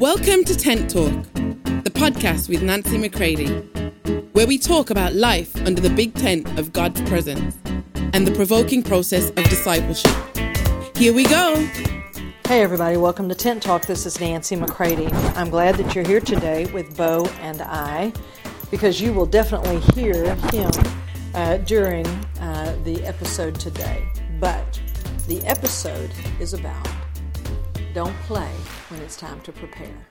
Welcome to Tent Talk, the podcast with Nancy McCready, where we talk about life under the big tent of God's presence and the provoking process of discipleship. Here we go. Hey, everybody, welcome to Tent Talk. This is Nancy McCready. I'm glad that you're here today with Bo and I because you will definitely hear him uh, during uh, the episode today. But the episode is about don't play when it's time to prepare.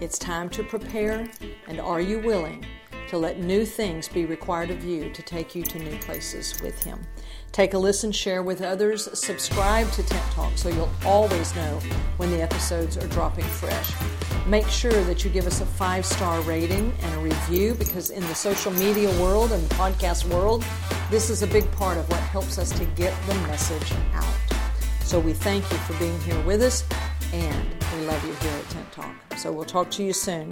It's time to prepare, and are you willing to let new things be required of you to take you to new places with Him? Take a listen, share with others, subscribe to Tent Talk so you'll always know when the episodes are dropping fresh. Make sure that you give us a five star rating and a review because in the social media world and the podcast world, this is a big part of what helps us to get the message out. So we thank you for being here with us, and we love you here at Tent Talk. So we'll talk to you soon.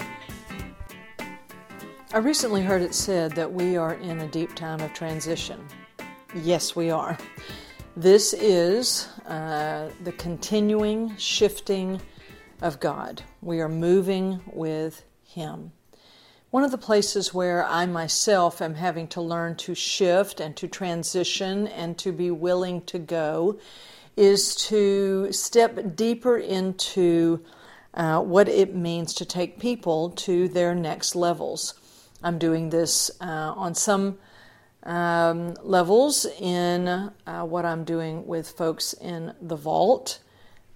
I recently heard it said that we are in a deep time of transition. Yes, we are. This is uh, the continuing shifting of God. We are moving with Him. One of the places where I myself am having to learn to shift and to transition and to be willing to go is to step deeper into uh, what it means to take people to their next levels. I'm doing this uh, on some um, levels in uh, what I'm doing with folks in the vault,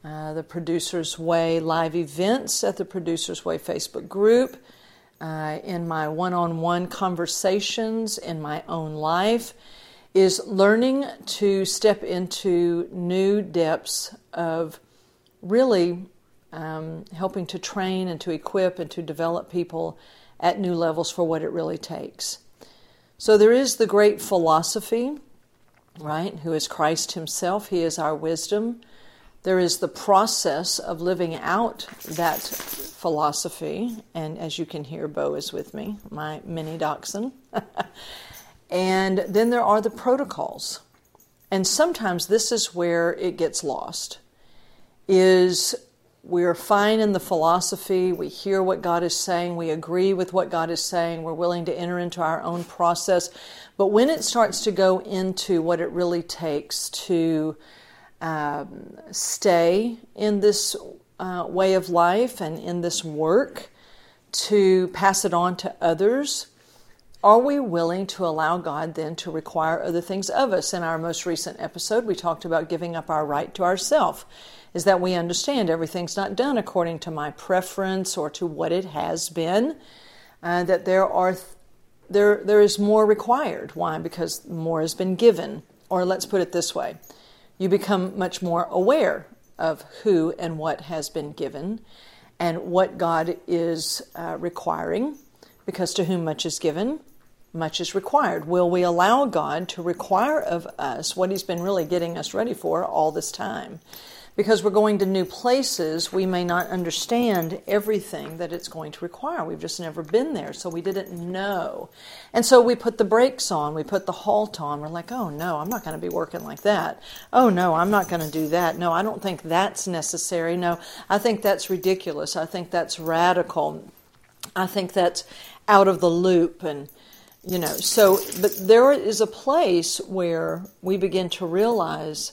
uh, the Producers Way live events at the Producers Way Facebook group, uh, in my one on one conversations in my own life is learning to step into new depths of really um, helping to train and to equip and to develop people at new levels for what it really takes. So there is the great philosophy, right, who is Christ Himself. He is our wisdom. There is the process of living out that philosophy, and as you can hear, Bo is with me, my mini dachshund. And then there are the protocols. And sometimes this is where it gets lost. Is we're fine in the philosophy, we hear what God is saying, we agree with what God is saying, we're willing to enter into our own process. But when it starts to go into what it really takes to um, stay in this uh, way of life and in this work, to pass it on to others, are we willing to allow God then to require other things of us? In our most recent episode, we talked about giving up our right to ourself. Is that we understand everything's not done according to my preference or to what it has been, uh, that there are there there is more required. Why? Because more has been given. Or let's put it this way: you become much more aware of who and what has been given, and what God is uh, requiring. Because to whom much is given, much is required. Will we allow God to require of us what He's been really getting us ready for all this time? Because we're going to new places, we may not understand everything that it's going to require. We've just never been there, so we didn't know. And so we put the brakes on, we put the halt on. We're like, oh no, I'm not going to be working like that. Oh no, I'm not going to do that. No, I don't think that's necessary. No, I think that's ridiculous. I think that's radical. I think that's out of the loop. And you know so but there is a place where we begin to realize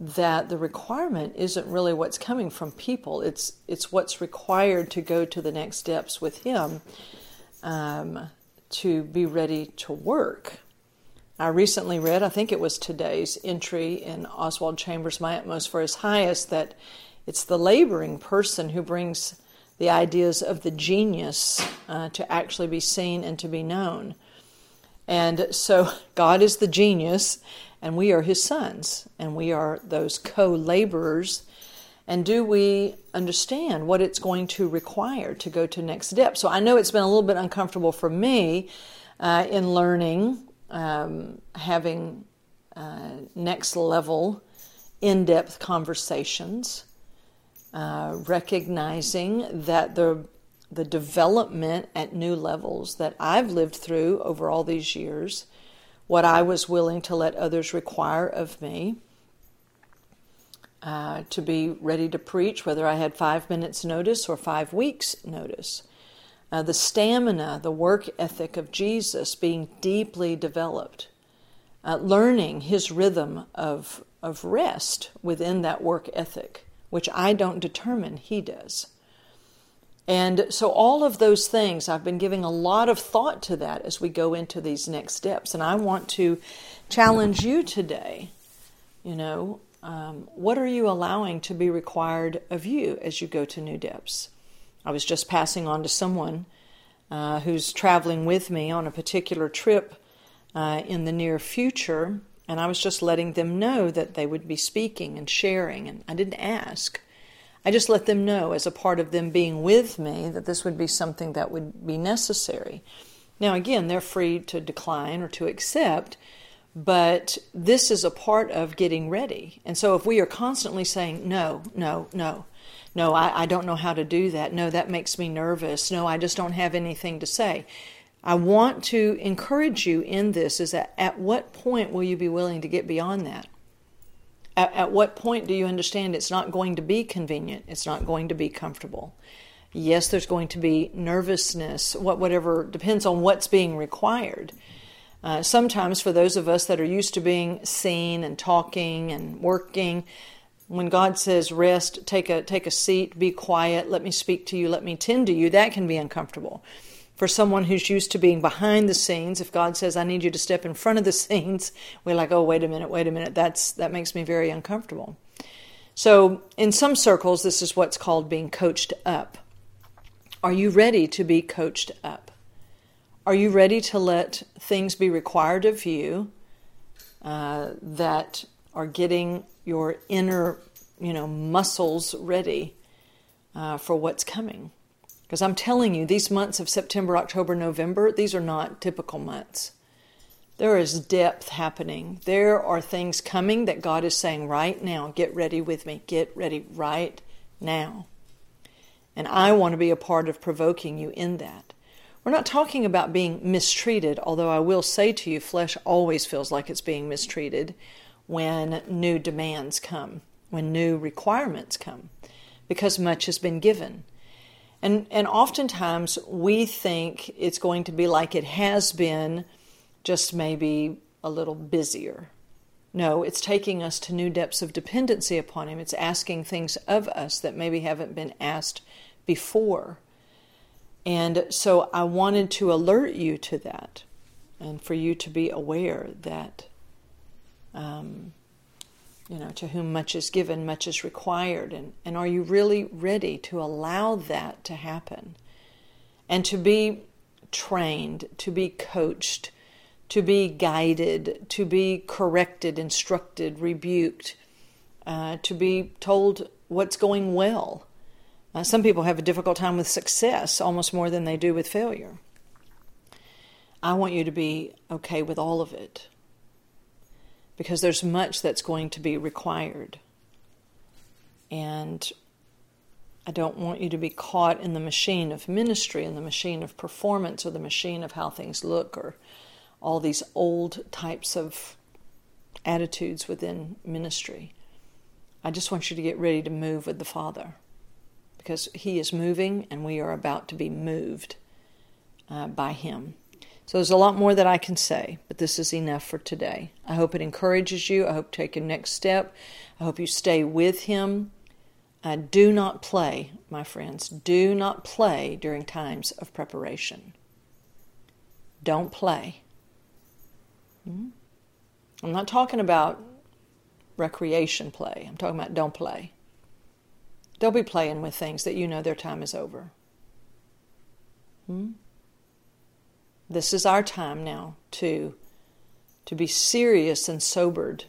that the requirement isn't really what's coming from people. It's it's what's required to go to the next steps with him um, to be ready to work. I recently read i think it was today's entry in oswald chambers my utmost for his highest that it's the laboring person who brings the ideas of the genius uh, to actually be seen and to be known. And so God is the genius, and we are his sons, and we are those co laborers. And do we understand what it's going to require to go to next step? So I know it's been a little bit uncomfortable for me uh, in learning, um, having uh, next level, in depth conversations uh, recognizing that the the development at new levels that I've lived through over all these years, what I was willing to let others require of me, uh, to be ready to preach, whether I had five minutes' notice or five weeks' notice. Uh, the stamina, the work ethic of Jesus being deeply developed, uh, learning his rhythm of, of rest within that work ethic, which I don't determine, he does. And so, all of those things, I've been giving a lot of thought to that as we go into these next steps. And I want to challenge you today. You know, um, what are you allowing to be required of you as you go to new depths? I was just passing on to someone uh, who's traveling with me on a particular trip uh, in the near future, and I was just letting them know that they would be speaking and sharing, and I didn't ask. I just let them know as a part of them being with me that this would be something that would be necessary. Now, again, they're free to decline or to accept, but this is a part of getting ready. And so if we are constantly saying, no, no, no, no, I, I don't know how to do that. No, that makes me nervous. No, I just don't have anything to say. I want to encourage you in this is that at what point will you be willing to get beyond that? At, at what point do you understand it's not going to be convenient? It's not going to be comfortable. Yes, there's going to be nervousness, what, whatever, depends on what's being required. Uh, sometimes, for those of us that are used to being seen and talking and working, when God says rest, take a take a seat, be quiet, let me speak to you, let me tend to you, that can be uncomfortable for someone who's used to being behind the scenes if god says i need you to step in front of the scenes we're like oh wait a minute wait a minute that's that makes me very uncomfortable. So in some circles this is what's called being coached up. Are you ready to be coached up? Are you ready to let things be required of you uh, that are getting your inner you know muscles ready uh, for what's coming because I'm telling you, these months of September, October, November, these are not typical months. There is depth happening. There are things coming that God is saying right now, get ready with me, get ready right now. And I want to be a part of provoking you in that. We're not talking about being mistreated, although I will say to you, flesh always feels like it's being mistreated when new demands come, when new requirements come, because much has been given. And, and oftentimes we think it's going to be like it has been, just maybe a little busier. No, it's taking us to new depths of dependency upon Him. It's asking things of us that maybe haven't been asked before. And so I wanted to alert you to that and for you to be aware that um, you know, to whom much is given, much is required. And, and are you really ready to allow that to happen? And to be trained, to be coached, to be guided, to be corrected, instructed, rebuked, uh, to be told what's going well. Uh, some people have a difficult time with success almost more than they do with failure. I want you to be okay with all of it because there's much that's going to be required. And I don't want you to be caught in the machine of ministry and the machine of performance or the machine of how things look or all these old types of attitudes within ministry. I just want you to get ready to move with the Father because He is moving and we are about to be moved uh, by Him. So there's a lot more that I can say, but this is enough for today. I hope it encourages you. I hope take a next step. I hope you stay with Him. Uh, do not play, my friends. Do not play during times of preparation. Don't play. Hmm? I'm not talking about recreation play. I'm talking about don't play. Don't be playing with things that you know their time is over. Hmm? This is our time now to to be serious and sobered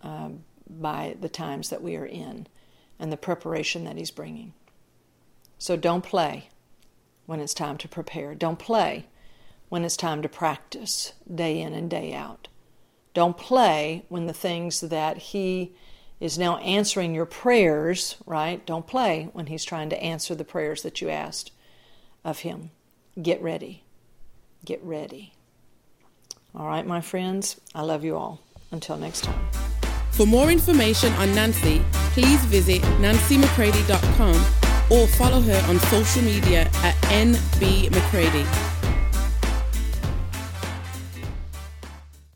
uh, by the times that we are in and the preparation that He's bringing. So don't play when it's time to prepare. Don't play when it's time to practice day in and day out. Don't play when the things that He is now answering your prayers, right? Don't play when He's trying to answer the prayers that you asked of Him. Get ready get ready. All right, my friends, I love you all. Until next time. For more information on Nancy, please visit nancymccready.com or follow her on social media at NB McCready.